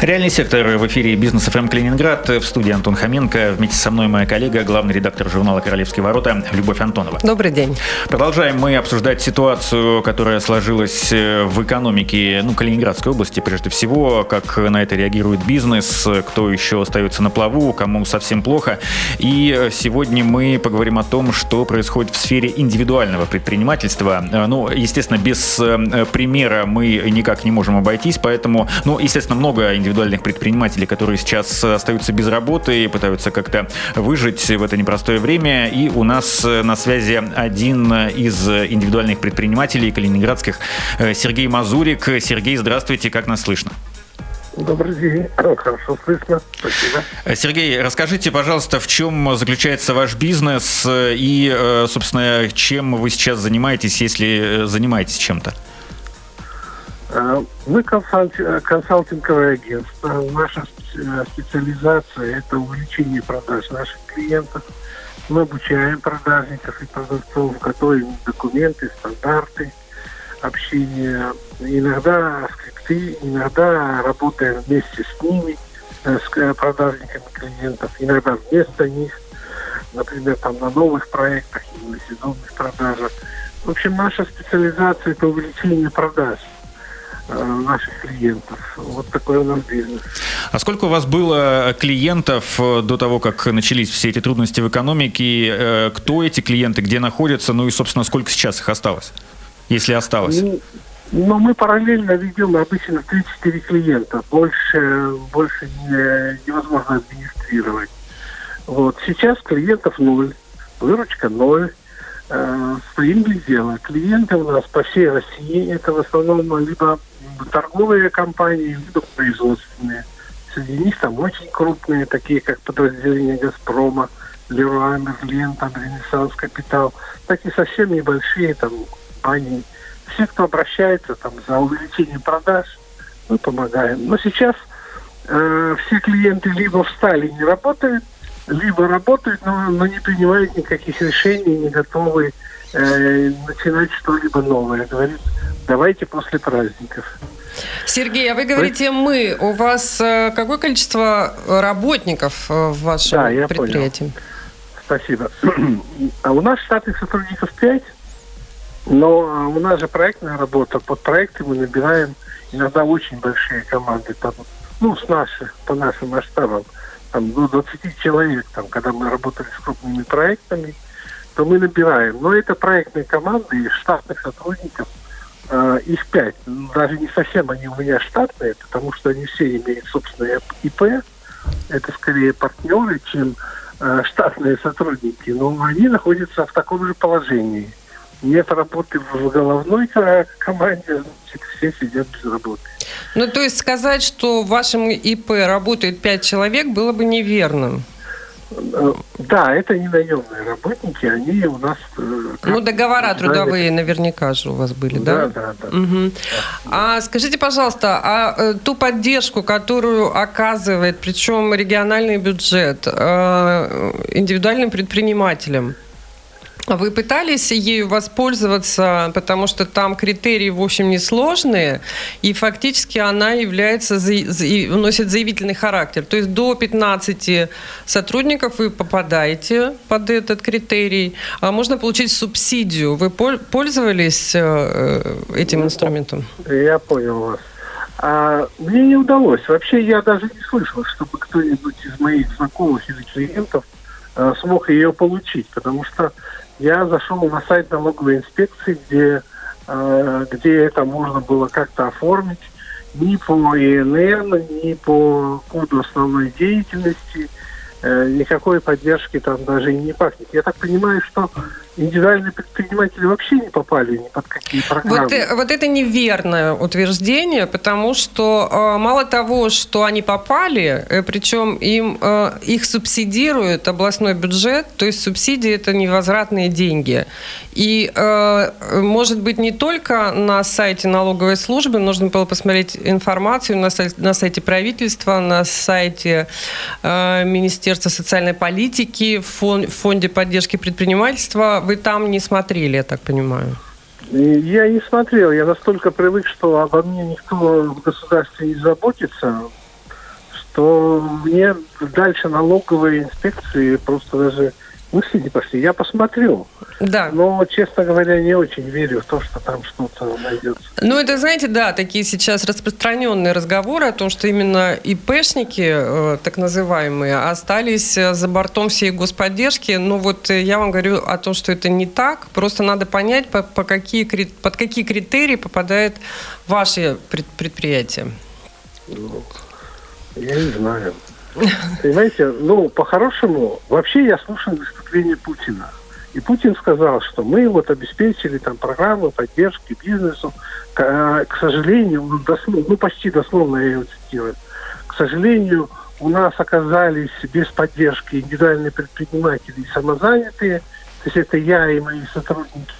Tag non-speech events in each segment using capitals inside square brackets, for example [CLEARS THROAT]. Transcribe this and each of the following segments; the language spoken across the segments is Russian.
Реальный сектор в эфире «Бизнес ФМ Калининград». В студии Антон Хоменко. Вместе со мной моя коллега, главный редактор журнала «Королевские ворота» Любовь Антонова. Добрый день. Продолжаем мы обсуждать ситуацию, которая сложилась э, в экономике ну, Калининградской области прежде всего, как на это реагирует бизнес, кто еще остается на плаву, кому совсем плохо. И сегодня мы поговорим о том, что происходит в сфере индивидуального предпринимательства. Э, ну, естественно, без э, примера мы никак не можем обойтись, поэтому, ну, естественно, много индивидуальных индивидуальных предпринимателей, которые сейчас остаются без работы и пытаются как-то выжить в это непростое время. И у нас на связи один из индивидуальных предпринимателей калининградских, э, Сергей Мазурик. Сергей, здравствуйте, как нас слышно? Добрый день. Хорошо слышно. Спасибо. Э, Сергей, расскажите, пожалуйста, в чем заключается ваш бизнес и, э, собственно, чем вы сейчас занимаетесь, если занимаетесь чем-то? Э, мы э, консалтинговое агентство. Наша э, специализация – это увеличение продаж наших клиентов. Мы обучаем продажников и продавцов, готовим документы, стандарты общения. Иногда скрипты, иногда работаем вместе с ними, с продажниками клиентов, иногда вместо них. Например, там на новых проектах или на сезонных продажах. В общем, наша специализация – это увеличение продаж – наших клиентов. Вот такой у нас бизнес. А сколько у вас было клиентов э, до того, как начались все эти трудности в экономике? Э, кто эти клиенты, где находятся? Ну и, собственно, сколько сейчас их осталось, если осталось? Ну, но мы параллельно ведем обычно 3-4 клиента. Больше, больше не, невозможно администрировать. Вот. Сейчас клиентов ноль, выручка ноль. Э, стоим без дела. Клиенты у нас по всей России. Это в основном либо торговые компании, либо производственные. Среди них там очень крупные, такие как подразделения «Газпрома», Леруа, Мерлен, там, Ренессанс Капитал, так и совсем небольшие там компании. Все, кто обращается там за увеличением продаж, мы помогаем. Но сейчас э, все клиенты либо встали и не работают, либо работают, но, но не принимают никаких решений, не готовы э, начинать что-либо новое. Говорит, давайте после праздников. Сергей, а вы говорите «мы». У вас э, какое количество работников э, в вашем да, я предприятии? Понял. Спасибо. [CLEARS THROAT] А у нас штатных сотрудников 5, но у нас же проектная работа. Под проекты мы набираем иногда очень большие команды, там, ну, с наших, по нашим масштабам там, до 20 человек, там, когда мы работали с крупными проектами, то мы набираем. Но это проектные команды из штатных сотрудников, э, их пять. Даже не совсем они у меня штатные, потому что они все имеют собственное ИП. Это скорее партнеры, чем э, штатные сотрудники. Но они находятся в таком же положении. Нет работы в головной команде, все сидят без работы. Ну, то есть сказать, что в вашем ИП работает пять человек, было бы неверным. Да, это не наемные работники, они у нас... Э, ну, договора трудовые наверняка же у вас были, да? Да, да, да. Угу. А скажите, пожалуйста, а э, ту поддержку, которую оказывает, причем региональный бюджет, э, индивидуальным предпринимателям, вы пытались ею воспользоваться, потому что там критерии, в общем, несложные, и фактически она является, носит заявительный характер. То есть до 15 сотрудников вы попадаете под этот критерий, а можно получить субсидию. Вы пользовались э, этим инструментом? Я понял вас. А мне не удалось. Вообще я даже не слышал, чтобы кто-нибудь из моих знакомых или клиентов э, смог ее получить, потому что я зашел на сайт налоговой инспекции, где, э, где это можно было как-то оформить. Ни по ИНН, ни по коду основной деятельности, э, никакой поддержки там даже и не пахнет. Я так понимаю, что индивидуальные предприниматели вообще не попали ни под какие программы. Вот, э, вот это неверное утверждение, потому что э, мало того, что они попали, э, причем им э, их субсидирует областной бюджет, то есть субсидии это невозвратные деньги. И э, может быть не только на сайте налоговой службы, нужно было посмотреть информацию на, сайте, на сайте правительства, на сайте э, Министерства социальной политики, в фонде поддержки предпринимательства вы там не смотрели, я так понимаю. Я не смотрел. Я настолько привык, что обо мне никто в государстве не заботится, что мне дальше налоговые инспекции просто даже мысли пошли. Я посмотрю. Да. Но, честно говоря, не очень верю в то, что там что-то найдется. Ну, это, знаете, да, такие сейчас распространенные разговоры о том, что именно ИПшники, э, так называемые, остались э, за бортом всей господдержки. Но вот э, я вам говорю о том, что это не так. Просто надо понять, по, по какие, под какие критерии попадает ваше предприятие. Ну, я не знаю. Понимаете, ну, по-хорошему, вообще я слушал выступление Путина. И Путин сказал, что мы вот обеспечили там программы поддержки бизнесу. К, к сожалению, дословно, ну почти дословно я его цитирую, к сожалению, у нас оказались без поддержки индивидуальные предприниматели и самозанятые, то есть это я и мои сотрудники.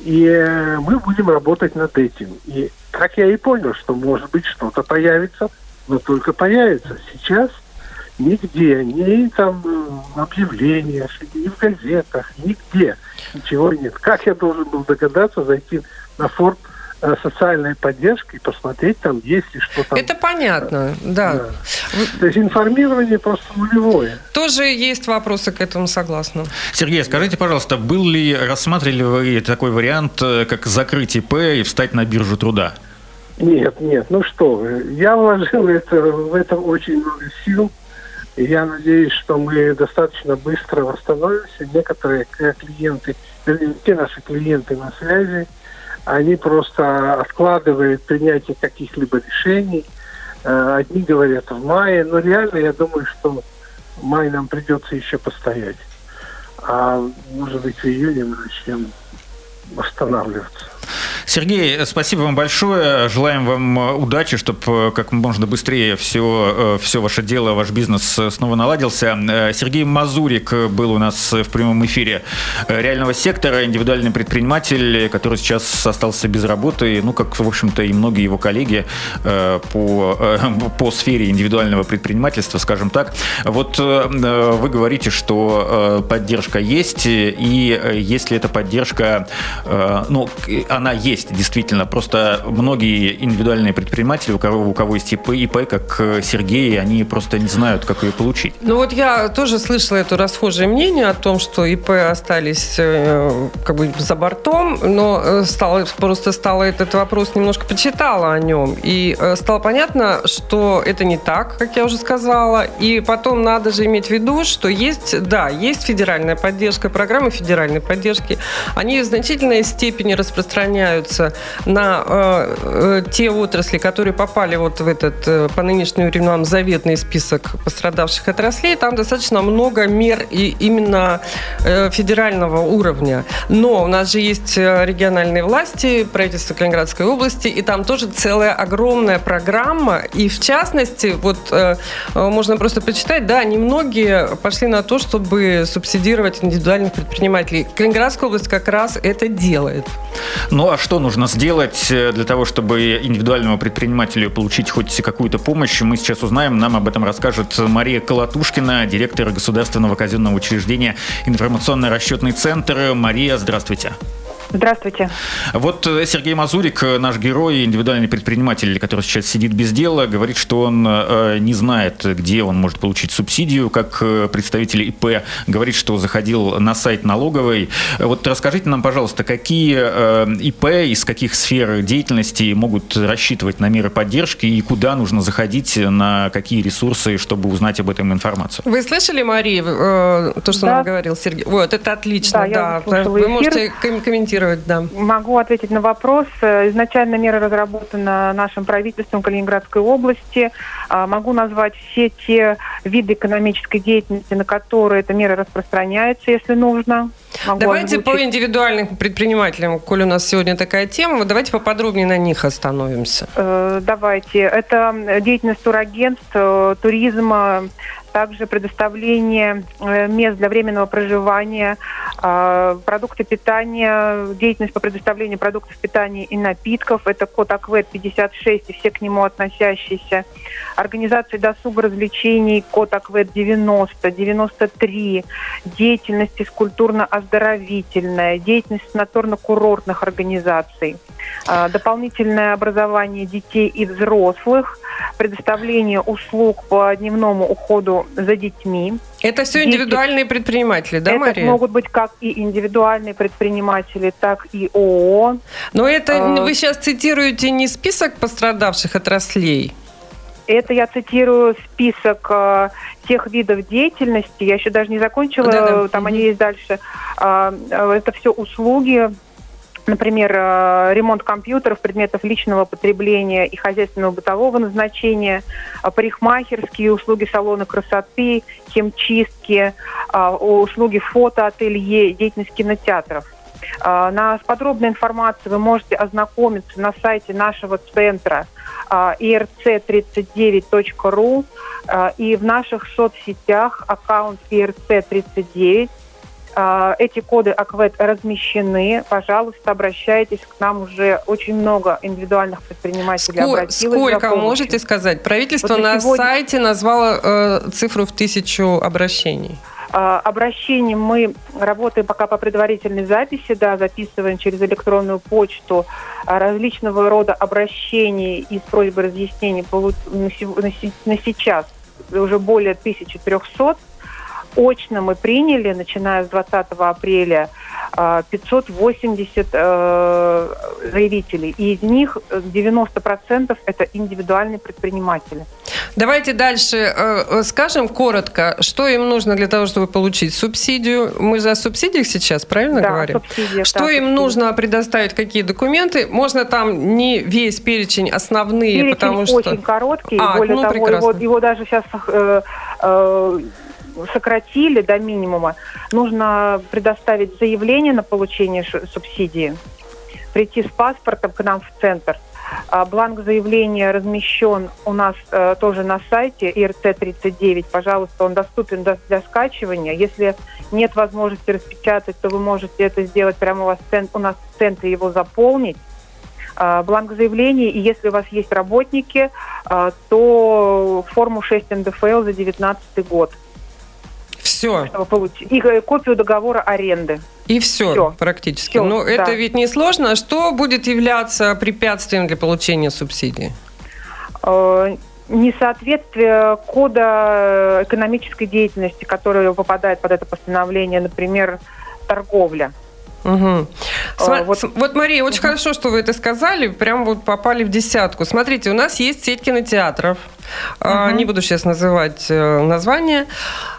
И э, мы будем работать над этим. И как я и понял, что может быть что-то появится, но только появится. Сейчас – Нигде, ни там в объявлениях, ни в газетах, нигде ничего нет. Как я должен был догадаться зайти на форт э, социальной поддержки и посмотреть там, есть ли что там. Это понятно, да. да. То есть информирование просто нулевое. Тоже есть вопросы к этому, согласна. Сергей, скажите, пожалуйста, был ли, рассматривали вы такой вариант, э, как закрыть ИП и встать на биржу труда? Нет, нет, ну что вы, я вложил это, в это очень много сил, и я надеюсь, что мы достаточно быстро восстановимся. Некоторые клиенты, те наши клиенты на связи, они просто откладывают принятие каких-либо решений. Э, одни говорят в мае, но реально я думаю, что в мае нам придется еще постоять. А может быть в июне мы начнем восстанавливаться. Сергей, спасибо вам большое. Желаем вам э, удачи, чтобы э, как можно быстрее все, э, все ваше дело, ваш бизнес снова наладился. Сергей Мазурик был у нас в прямом эфире реального сектора, индивидуальный предприниматель, который сейчас остался без работы, ну, как, в общем-то, и многие его коллеги по, по сфере индивидуального предпринимательства, скажем так. Вот вы говорите, что поддержка есть, и если эта поддержка, ну, она есть, действительно. Просто многие индивидуальные предприниматели, у кого, у кого есть ИП, ИП, как э, Сергей, они просто не знают, как ее получить. Ну вот я тоже слышала это расхожее мнение о том, что ИП остались э, как бы за бортом, но э, стало, просто стало этот вопрос, немножко почитала о нем, и стало понятно, что это не так, как я уже сказала, и потом надо же иметь в виду, что есть, да, есть федеральная поддержка, программы федеральной поддержки, они в значительной степени распространяют опираются на э, э, те отрасли, которые попали вот в этот э, по нынешним временам заветный список пострадавших отраслей, там достаточно много мер и именно э, федерального уровня. Но у нас же есть э, региональные власти, правительство Калининградской области, и там тоже целая огромная программа. И в частности, вот э, можно просто почитать, да, немногие пошли на то, чтобы субсидировать индивидуальных предпринимателей. Калининградская область как раз это делает. Ну а что нужно сделать э, для того, чтобы индивидуальному предпринимателю получить хоть какую-то помощь? Мы сейчас узнаем. Нам об этом расскажет Мария Колотушкина, директор Государственного казенного учреждения «Информационно-расчетный центр». Мария, здравствуйте. Здравствуйте. Вот э, Сергей Мазурик, э, наш герой, индивидуальный предприниматель, который сейчас сидит без дела, говорит, что он э, не знает, где он может получить субсидию, как представитель ИП. Говорит, что заходил на сайт налоговой. Вот расскажите нам, пожалуйста, какие ИП из каких сфер деятельности могут рассчитывать на меры поддержки и куда нужно заходить, на какие ресурсы, чтобы узнать об этом информацию? Вы слышали, Мария, то, что да. нам говорил Сергей? Вот, это отлично, да. да. Вы можете комментировать прокомментировать, да. Могу ответить на вопрос. Изначально мера разработана нашим правительством Калининградской области. А, могу назвать все те виды экономической деятельности, на которые эта мера распространяется, если нужно. Могу давайте озвучить. по индивидуальным предпринимателям, коль у нас сегодня такая тема, давайте поподробнее на них остановимся. Э, давайте. Это деятельность турагентств, э, туризма, также предоставление э, мест для временного проживания, а, продукты питания, деятельность по предоставлению продуктов питания и напитков. Это код АКВЭД 56 и все к нему относящиеся. Организация досуга развлечений, код АКВЭД 90, 93. Деятельность физкультурно-оздоровительная, деятельность санаторно-курортных организаций. А, дополнительное образование детей и взрослых, предоставление услуг по дневному уходу за детьми. Это все индивидуальные Дети... предприниматели, да, это Мария? Это могут быть как и индивидуальные предприниматели, так и ООО. Но это а... вы сейчас цитируете не список пострадавших отраслей? Это я цитирую список э, тех видов деятельности. Я еще даже не закончила, да, да. там угу. они есть дальше. Э, это все услуги, например, э, ремонт компьютеров, предметов личного потребления и хозяйственного бытового назначения, э, парикмахерские услуги салона красоты, химчистки, э, услуги фотоателье, деятельность кинотеатров. На, подробной информацией вы можете ознакомиться на сайте нашего центра irc39.ru и в наших соцсетях аккаунт irc39 а, эти коды АКВЭД размещены. Пожалуйста, обращайтесь к нам уже очень много индивидуальных предпринимателей Сколько, обратилось сколько можете сказать? Правительство вот на сегодня... сайте назвало э, цифру в тысячу обращений. А, обращений мы работаем пока по предварительной записи, да, записываем через электронную почту а, различного рода обращений и с просьбой разъяснений на сейчас уже более 1300 очно мы приняли, начиная с 20 апреля, 580 э, заявителей. И из них 90% это индивидуальные предприниматели. Давайте дальше э, скажем коротко, что им нужно для того, чтобы получить субсидию. Мы же о субсидиях сейчас, правильно да, говорим? Субсидия, что да, им субсидия. нужно предоставить, какие документы? Можно там не весь перечень, основные, перечень потому что... очень короткий. А, более ну, того, его, его даже сейчас э, э, сократили до минимума, нужно предоставить заявление на получение субсидии, прийти с паспортом к нам в центр. А бланк заявления размещен у нас э, тоже на сайте ИРЦ-39. Пожалуйста, он доступен до, для скачивания. Если нет возможности распечатать, то вы можете это сделать прямо у, вас, у нас в центре, его заполнить а, бланк заявления, и если у вас есть работники, а, то форму 6 НДФЛ за 2019 год. Все. Чтобы получить. И э, копию договора аренды. И все, все. практически. Все, Но да. это ведь не сложно. Что будет являться препятствием для получения субсидии? Э, несоответствие кода экономической деятельности, которая попадает под это постановление, например, торговля. Угу. Сма- вот. вот, Мария, очень угу. хорошо, что вы это сказали, прям вот попали в десятку. Смотрите, у нас есть сеть кинотеатров, угу. не буду сейчас называть э, название,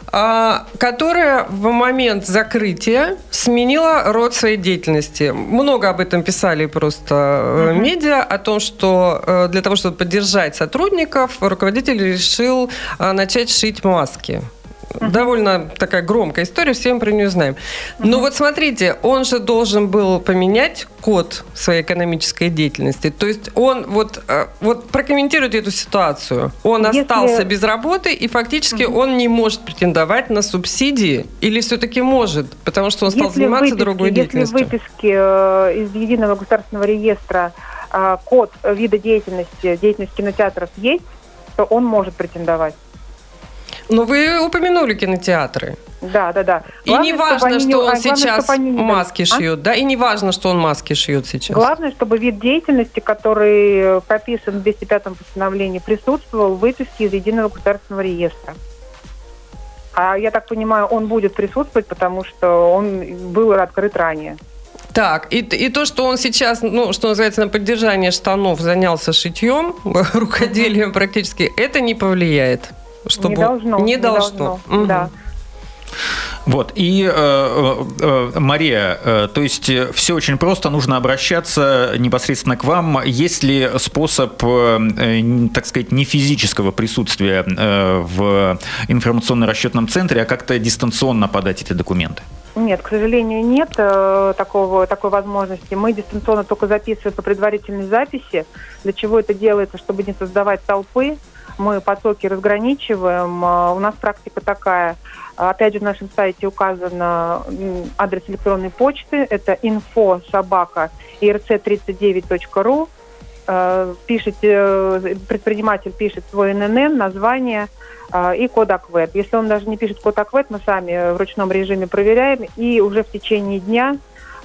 которая в момент закрытия сменила род своей деятельности. Много об этом писали просто uh-huh. медиа, о том, что э, для того, чтобы поддержать сотрудников, руководитель решил начать шить маски. Uh-huh. Довольно такая громкая история, все мы про нее знаем. Uh-huh. Но вот смотрите, он же должен был поменять код своей экономической деятельности. То есть он вот, э, вот прокомментируйте эту ситуацию. Он Если... остался без работы и фактически uh-huh. он не может претендовать на субсидии или все-таки может, потому что он стал если заниматься выписки, другой деятельностью. Если выписки э, из единого государственного реестра э, код вида деятельности, деятельности кинотеатров есть, то он может претендовать. Но вы упомянули кинотеатры. Да, да, да. И не важно, что он главное, сейчас маски а? шьет, да? И не важно, что он маски шьет сейчас. Главное, чтобы вид деятельности, который прописан в 205-м постановлении, присутствовал в выписке из Единого государственного реестра. А я так понимаю, он будет присутствовать, потому что он был открыт ранее. Так, и, и то, что он сейчас, ну, что называется, на поддержание штанов занялся шитьем, [LAUGHS] рукоделием практически, это не повлияет? Чтобы... Не должно. Не должно. Не должно. Угу. Да. Вот, и, э, э, э Мария, э, то есть э, все очень просто, нужно обращаться непосредственно к вам. Есть ли способ, э, так сказать, не физического присутствия э, в информационно-расчетном центре, а как-то дистанционно подать эти документы? Нет, к сожалению, нет э, такого, такой возможности. Мы дистанционно только записываем по предварительной записи. Для чего это делается? Чтобы не создавать толпы. Мы потоки разграничиваем. Э, у нас практика такая – Опять же, в нашем сайте указан адрес электронной почты. Это info собака irc39.ru. Э, пишите, э, предприниматель пишет свой ННН, название э, и код АКВЭД. Если он даже не пишет код АКВЭД, мы сами в ручном режиме проверяем и уже в течение дня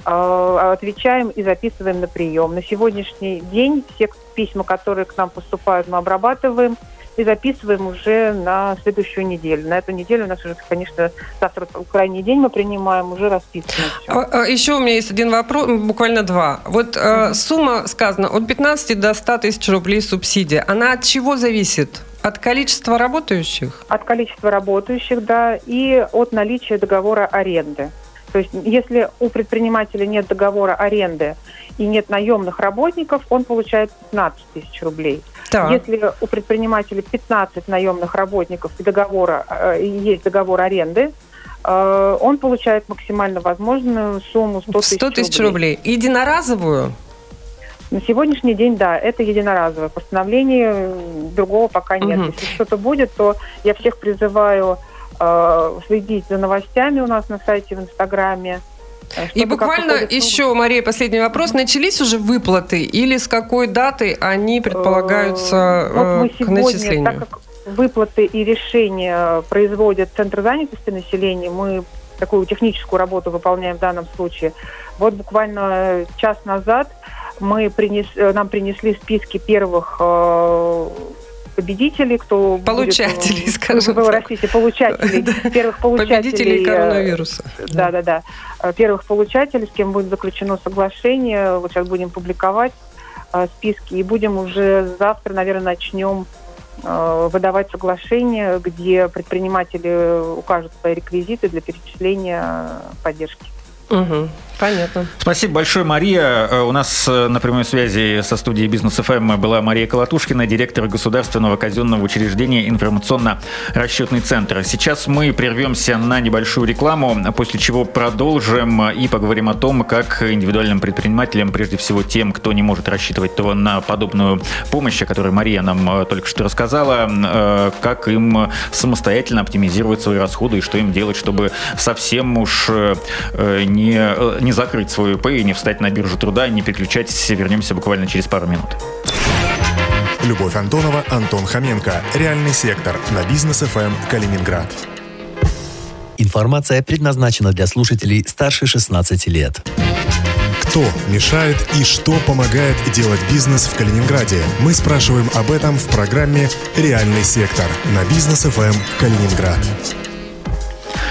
отвечаем и записываем на прием. На сегодняшний день все письма, которые к нам поступают, мы обрабатываем – и записываем уже на следующую неделю. На эту неделю у нас уже, конечно, завтра крайний день мы принимаем, уже расписано все. А, а, еще у меня есть один вопрос, буквально два. Вот э, сумма сказана от 15 до 100 тысяч рублей субсидия. Она от чего зависит? От количества работающих? От количества работающих, да, и от наличия договора аренды. То есть если у предпринимателя нет договора аренды и нет наемных работников, он получает 15 тысяч рублей. Так. Если у предпринимателя 15 наемных работников и договора, э, есть договор аренды, э, он получает максимально возможную сумму 100 тысяч 100 тысяч рублей. рублей. Единоразовую? На сегодняшний день, да, это единоразовое. Постановления другого пока нет. Угу. Если что-то будет, то я всех призываю э, следить за новостями у нас на сайте в Инстаграме. Э, И буквально еще, Мария, последний вопрос. Начались уже выплаты или с какой даты они предполагаются вот мы сегодня, к начислению? Так как выплаты и решения производят Центр занятости населения, мы такую техническую работу выполняем в данном случае. Вот буквально час назад мы принес, нам принесли списки первых э, победителей, кто получателей, будет, скажем так. Простите, получателей, первых получателей. Победителей э, коронавируса. Да, да, да. Э, первых получателей, с кем будет заключено соглашение. Вот сейчас будем публиковать э, списки и будем уже завтра, наверное, начнем выдавать соглашение, где предприниматели укажут свои реквизиты для перечисления поддержки. Угу. Понятно. Спасибо большое, Мария. Э, у нас э, на прямой связи со студией Бизнес ФМ была Мария Колотушкина, директор государственного казенного учреждения информационно-расчетный центр. Сейчас мы прервемся на небольшую рекламу, после чего продолжим и поговорим о том, как индивидуальным предпринимателям, прежде всего тем, кто не может рассчитывать то на подобную помощь, о которой Мария нам э, только что рассказала, как им самостоятельно оптимизировать свои расходы и что им делать, чтобы совсем уж не не закрыть свою ИП и не встать на биржу труда. Не переключайтесь, вернемся буквально через пару минут. Любовь Антонова, Антон Хоменко. Реальный сектор на бизнес ФМ эм Калининград. Информация предназначена для слушателей старше 16 лет. Кто мешает и что помогает делать бизнес в Калининграде? Мы спрашиваем об этом в программе «Реальный сектор» на бизнес ФМ эм Калининград.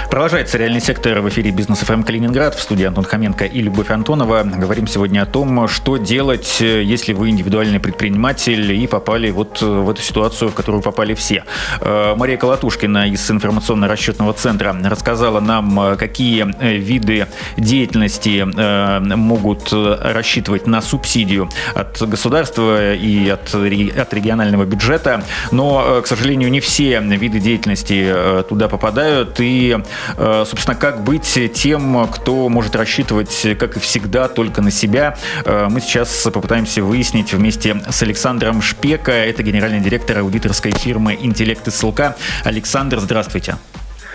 Продолжается реальный сектор в эфире Бизнес ФМ Калининград. В студии Антон Хоменко и Любовь Антонова. Говорим сегодня о том, что делать, если вы индивидуальный предприниматель и попали вот в эту ситуацию, в которую попали все. Э, Мария Колотушкина из информационно-расчетного центра рассказала нам, какие виды деятельности э, могут рассчитывать на субсидию от государства и от, от регионального бюджета. Но, э, к сожалению, не все виды деятельности туда попадают. И Э, собственно, как быть тем, кто может рассчитывать, как и всегда, только на себя, э, мы сейчас попытаемся выяснить вместе с Александром Шпека, это генеральный директор аудиторской фирмы «Интеллект СЛК». Александр, здравствуйте.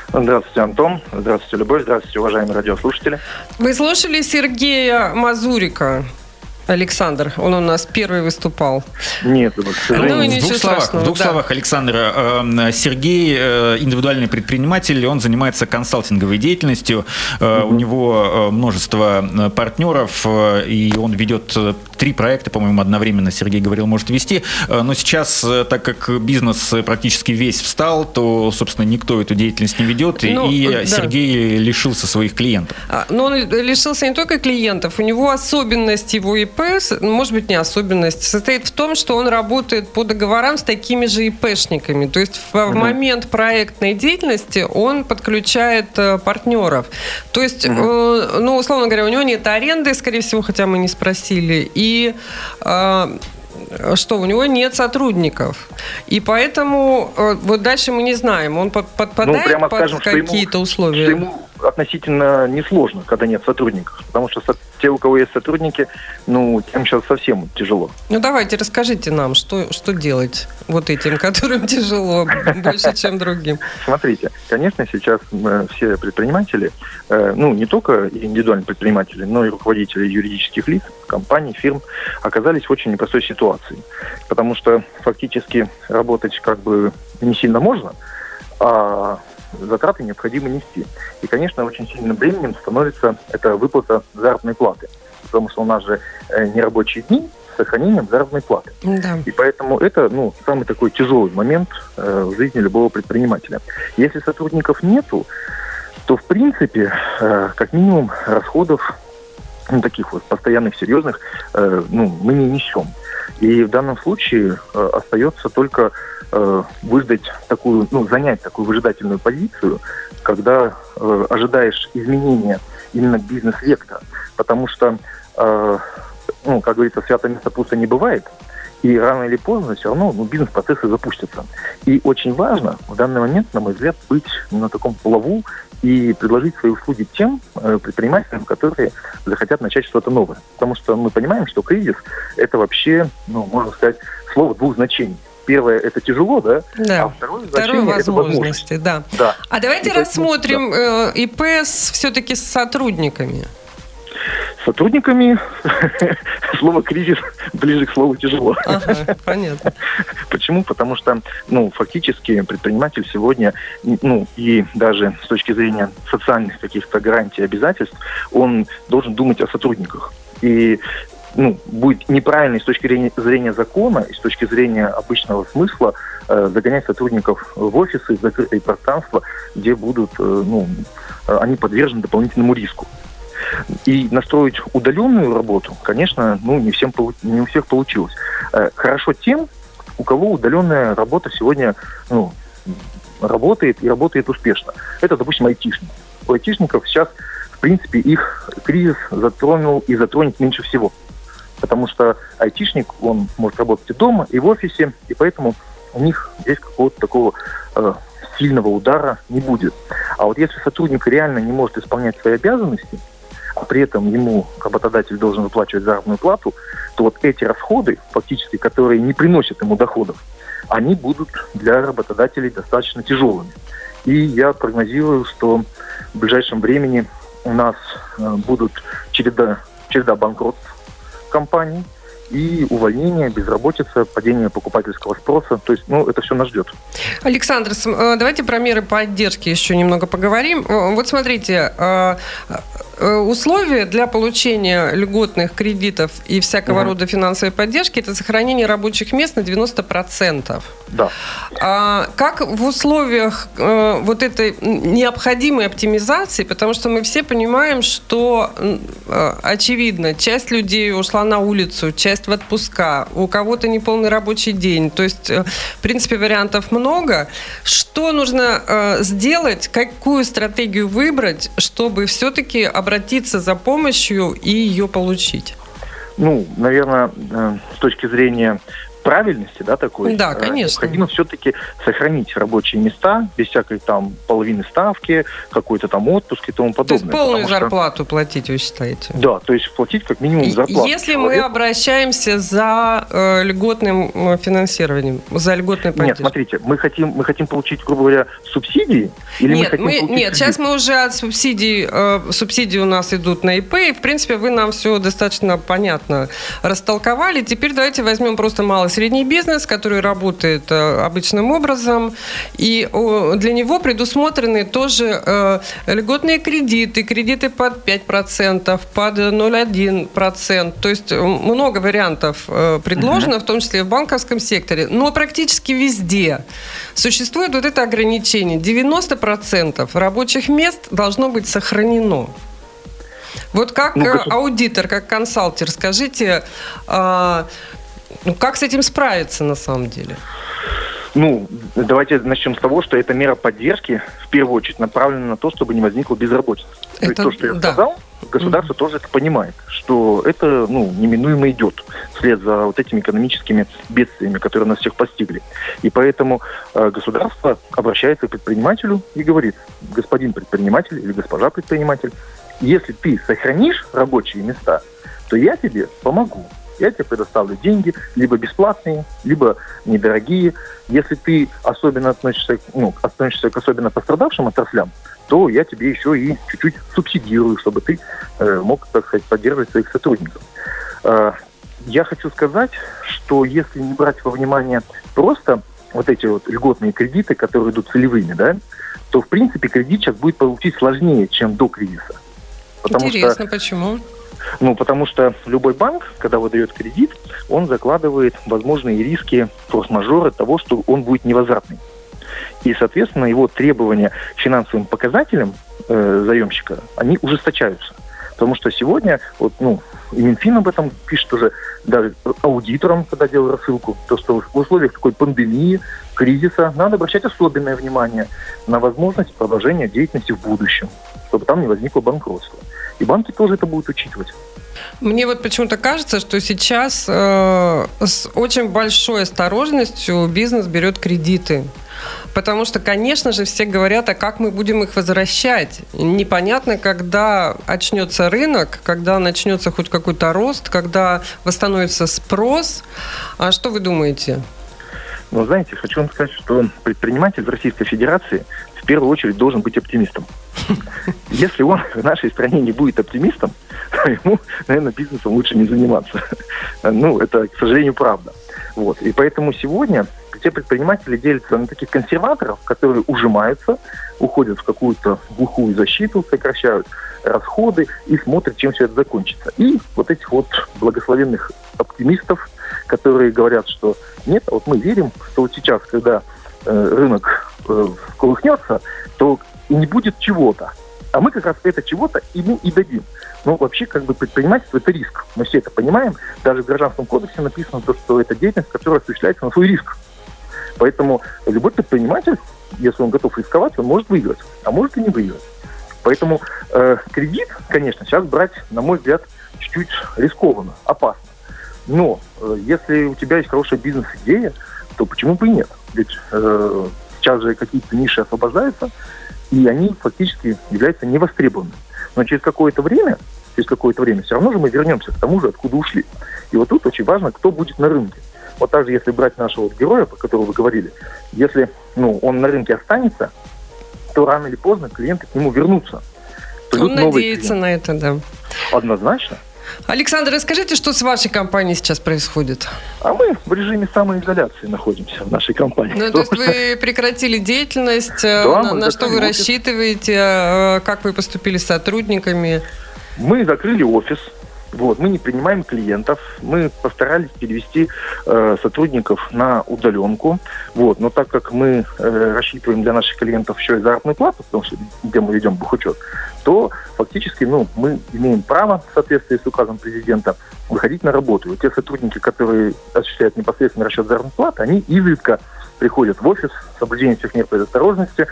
Здравствуйте, Антон. Здравствуйте, Любовь. Здравствуйте, уважаемые радиослушатели. Вы слушали Сергея Мазурика? Александр, он у нас первый выступал. Нет. Ну, в двух, словах, в двух да. словах, Александр, э, Сергей э, индивидуальный предприниматель, он занимается консалтинговой деятельностью, угу. у него множество партнеров, и он ведет три проекта, по-моему, одновременно, Сергей говорил, может вести. Но сейчас, так как бизнес практически весь встал, то, собственно, никто эту деятельность не ведет, ну, и да. Сергей лишился своих клиентов. А, но он лишился не только клиентов, у него особенность его ИП ИП, может быть, не особенность, состоит в том, что он работает по договорам с такими же ИПшниками. То есть в, угу. момент проектной деятельности он подключает э, партнеров. То есть, угу. э, ну, условно говоря, у него нет аренды, скорее всего, хотя мы не спросили, и э, что у него нет сотрудников. И поэтому э, вот дальше мы не знаем, он подпадает ну, прямо под какие-то условия. Что ему относительно несложно, когда нет сотрудников. Потому что те, у кого есть сотрудники, ну, тем сейчас совсем тяжело. Ну, давайте, расскажите нам, что, что делать вот этим, которым тяжело больше, чем другим. Смотрите, конечно, сейчас э, все предприниматели, э, ну, не только индивидуальные предприниматели, но и руководители юридических лиц, компаний, фирм, оказались в очень непростой ситуации. Потому что фактически работать как бы не сильно можно, а затраты необходимо нести. И, конечно, очень сильным бременем становится это выплата заработной платы. Потому что у нас же э, нерабочие дни с сохранением заработной платы. Да. И поэтому это ну, самый такой тяжелый момент э, в жизни любого предпринимателя. Если сотрудников нету, то, в принципе, э, как минимум расходов ну, таких вот постоянных, серьезных, э, ну, мы не несем. И в данном случае э, остается только э, выждать такую, ну, занять такую выжидательную позицию, когда э, ожидаешь изменения именно бизнес-вектора. Потому что, э, ну, как говорится, святое место пусто не бывает. И рано или поздно все равно ну, бизнес-процессы запустятся. И очень важно в данный момент, на мой взгляд, быть на таком плаву и предложить свои услуги тем э, предпринимателям, которые захотят начать что-то новое. Потому что мы понимаем, что кризис – это вообще, ну, можно сказать, слово двух значений. Первое – это тяжело, да? Да. А второе значение – это возможности, да. да. А давайте и рассмотрим да. Э, ИП все-таки с сотрудниками сотрудниками [LAUGHS] слово кризис ближе к слову тяжело. Ага, понятно. Почему? Потому что, ну, фактически предприниматель сегодня, ну, и даже с точки зрения социальных каких-то гарантий и обязательств, он должен думать о сотрудниках. И ну, будет неправильно с точки зрения, зрения закона и с точки зрения обычного смысла э, загонять сотрудников в офисы, в закрытые пространства, где будут, э, ну, э, они подвержены дополнительному риску. И настроить удаленную работу, конечно, ну, не, всем, не у всех получилось. Э, хорошо тем, у кого удаленная работа сегодня ну, работает и работает успешно. Это, допустим, айтишники. У айтишников сейчас, в принципе, их кризис затронул и затронет меньше всего. Потому что айтишник, он может работать и дома, и в офисе, и поэтому у них здесь какого-то такого э, сильного удара не будет. А вот если сотрудник реально не может исполнять свои обязанности, а при этом ему работодатель должен выплачивать заработную плату, то вот эти расходы, фактически, которые не приносят ему доходов, они будут для работодателей достаточно тяжелыми. И я прогнозирую, что в ближайшем времени у нас э, будут череда, череда банкротств компаний – и увольнение, безработица, падение покупательского спроса. То есть, ну, это все нас ждет. Александр, э, давайте про меры поддержки еще немного поговорим. Э, вот смотрите, э, условия для получения льготных кредитов и всякого угу. рода финансовой поддержки – это сохранение рабочих мест на 90%. Да. А как в условиях вот этой необходимой оптимизации, потому что мы все понимаем, что, очевидно, часть людей ушла на улицу, часть часть в отпуска, у кого-то неполный рабочий день. То есть, э, в принципе, вариантов много. Что нужно э, сделать, какую стратегию выбрать, чтобы все-таки обратиться за помощью и ее получить? Ну, наверное, э, с точки зрения правильности, да, такой, да, э, конечно. необходимо все-таки сохранить рабочие места без всякой там половины ставки, какой-то там отпуск и тому подобное. То есть полную зарплату что... платить, вы считаете? Да, то есть платить как минимум зарплату. Если человеку. мы обращаемся за э, льготным э, финансированием, за льготной поддержкой? Нет, смотрите, мы хотим, мы хотим получить, грубо говоря, субсидии? Или нет, мы хотим мы, нет, кредит? сейчас мы уже от субсидий, э, субсидии у нас идут на ИП, и, в принципе, вы нам все достаточно понятно растолковали. Теперь давайте возьмем просто малый средний бизнес, который работает э, обычным образом, и для него предусмотрены тоже э, льготные кредиты, кредиты под 5%, под 0,1%. То есть э, много вариантов предложено, угу. в том числе в банковском секторе, но практически везде существует вот это ограничение. 90% рабочих мест должно быть сохранено. Вот как Ну, э, аудитор, как консалтер, скажите, а, ну, как с этим справиться на самом деле? Ну, давайте начнем с того, что эта мера поддержки в первую очередь направлена на то, чтобы не возникло безработицы. то есть Это то, что я да. сказал, государство тоже это понимает, что это ну, неминуемо идет вслед за вот этими экономическими бедствиями, которые нас всех постигли. И поэтому э, государство обращается к предпринимателю и говорит, господин предприниматель или госпожа предприниматель, если ты сохранишь рабочие места, то я тебе помогу. Я тебе предоставлю деньги, либо бесплатные, либо недорогие. Если ты особенно относишься, ну, относишься к особенно пострадавшим отраслям, то я тебе еще и чуть-чуть субсидирую, чтобы ты э, мог, так сказать, поддерживать своих сотрудников. Э, я хочу сказать, что если не брать во внимание просто вот эти вот льготные кредиты, которые идут целевыми, да, то, в принципе, кредит сейчас будет получить сложнее, чем до кризиса. Потому что Интересно, почему? Ну, потому что любой банк, когда выдает кредит, он закладывает возможные риски форс-мажора того, что он будет невозвратный. И, соответственно, его требования к финансовым показателям э, заемщика, они ужесточаются. Потому что сегодня, вот, ну, и Минфин об этом пишет уже, даже аудиторам, когда делал рассылку, то, что в условиях такой пандемии, кризиса, надо обращать особенное внимание на возможность продолжения деятельности в будущем, чтобы там не возникло банкротства. И банки тоже это будут учитывать. Мне вот почему-то кажется, что сейчас э, с очень большой осторожностью бизнес берет кредиты. Потому что, конечно же, все говорят, а как мы будем их возвращать? Непонятно, когда очнется рынок, когда начнется хоть какой-то рост, когда восстановится спрос. А что вы думаете? Но знаете, хочу вам сказать, что предприниматель в Российской Федерации первую очередь должен быть оптимистом. [LAUGHS] Если он в нашей стране не будет оптимистом, то ему, наверное, бизнесом лучше не заниматься. Ну, это, к сожалению, правда. Вот. И поэтому сегодня все предприниматели делятся на таких консерваторов, которые ужимаются, уходят в какую-то глухую защиту, сокращают расходы и смотрят, чем все это закончится. И вот этих вот благословенных оптимистов, которые говорят, что нет, а вот мы верим, что вот сейчас, когда рынок э, колыхнется, то не будет чего-то. А мы как раз это чего-то ему и дадим. Но вообще, как бы, предпринимательство – это риск. Мы все это понимаем. Даже в Гражданском кодексе написано, то, что это деятельность, которая осуществляется на свой риск. Поэтому любой предприниматель, если он готов рисковать, он может выиграть, а может и не выиграть. Поэтому э, кредит, конечно, сейчас брать, на мой взгляд, чуть-чуть рискованно, опасно. Но э, если у тебя есть хорошая бизнес-идея, то почему бы и нет? Ведь э, сейчас же какие-то ниши освобождаются, и они фактически являются невостребованными. Но через какое-то время, через какое-то время все равно же мы вернемся к тому же, откуда ушли. И вот тут очень важно, кто будет на рынке. Вот также, если брать нашего вот героя, про которого вы говорили, если ну, он на рынке останется, то рано или поздно клиенты к нему вернутся. Придут Он надеется клиенты. на это, да. Однозначно. Александр, расскажите, что с вашей компанией сейчас происходит? А мы в режиме самоизоляции находимся в нашей компании. Ну, то есть вы прекратили деятельность, э, Да, на, на что вы офис. рассчитываете, э, как вы поступили с сотрудниками? Мы закрыли офис. Вот, мы не принимаем клиентов, мы постарались перевести э, сотрудников на удаленку, вот, но так как мы э, рассчитываем для наших клиентов еще и заработную плату, потому что где мы ведем бухучет, то фактически, ну, мы имеем право в соответствии с указом президента выходить на работу. И те сотрудники, которые осуществляют непосредственно расчет заработной платы, они изредка приходят в офис с соблюдением всех мер предосторожности.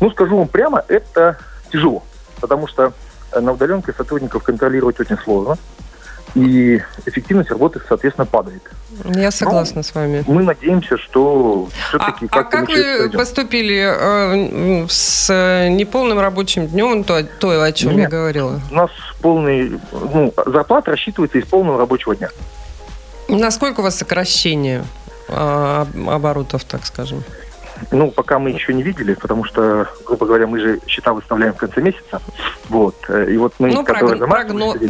Ну, скажу вам прямо, это тяжело, потому что на удаленке сотрудников контролировать очень сложно, и эффективность работы, соответственно, падает. Я согласна с вами. Мы надеемся, что А, все-таки а как-то как через это вы пройдем. поступили э, с э, неполным рабочим днем, то, то о чем я Нет. говорила? У нас полный, ну, зарплата рассчитывается из полного рабочего дня. Насколько у вас сокращение э, об- оборотов, так скажем? Ну, пока мы еще не видели, потому что, грубо говоря, мы же счета выставляем в конце месяца. Вот. Э, И вот мы, ну, которые прогно- за март прогно- выставили,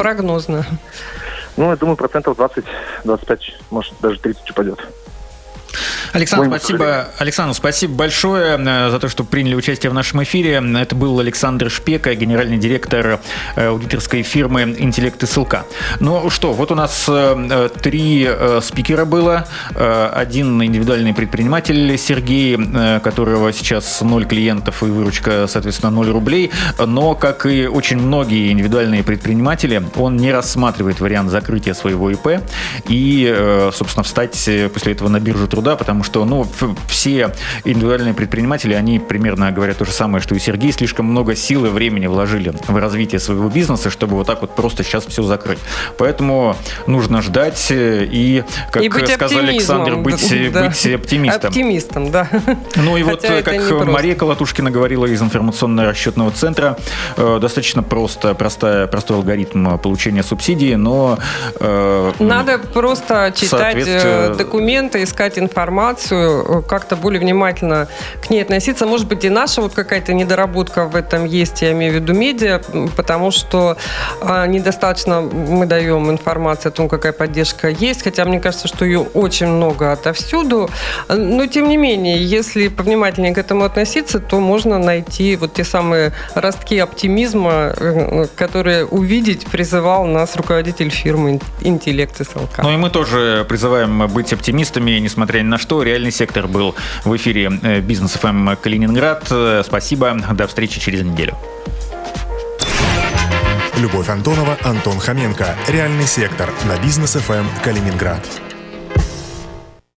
Александр, спасибо. Александр, спасибо большое э, за то, что приняли участие в нашем эфире. Это был Александр Шпека, генеральный директор э, аудиторской фирмы «Интеллект СЛК». Ну что, вот у нас э, три спикера было. Один индивидуальный предприниматель Сергей, которого сейчас ноль клиентов и выручка, соответственно, ноль рублей. Но, как и очень многие индивидуальные предприниматели, он не рассматривает вариант закрытия своего ИП и, собственно, встать после этого на биржу труда, потому что, ну, все индивидуальные предприниматели, они примерно говорят то же самое, что и Сергей, слишком много сил и времени вложили в развитие своего бизнеса, чтобы вот так вот просто сейчас все закрыть. Поэтому нужно ждать и, как и сказал Александр, быть, [LAUGHS] да. быть оптимистом. Оптимистом, да. Ну и вот, как Мария Колотушкина говорила из информационно-расчетного центра, э, достаточно просто, простая, простой алгоритм получения субсидии, но... Э, Надо просто читать э, документы, искать информацию, как-то более внимательно к ней относиться. Может быть, и наша вот какая-то недоработка в этом есть, я имею в виду медиа, потому что а, недостаточно мы даем информацию о том, какая поддержка есть, хотя мне кажется, что ее очень много отовсюду. Но, тем не менее, если повнимательнее к этому относиться, то можно найти вот те самые ростки оптимизма, э, которые увидеть призывал нас руководитель фирмы «Интеллект СЛК». Ну и мы тоже призываем быть оптимистами, несмотря ни на что. Реальный сектор был в эфире э, Бизнес ФМ Калининград. Э, спасибо. До встречи через неделю. Любовь Антонова, Антон Хоменко. Реальный сектор на Бизнес ФМ Калининград.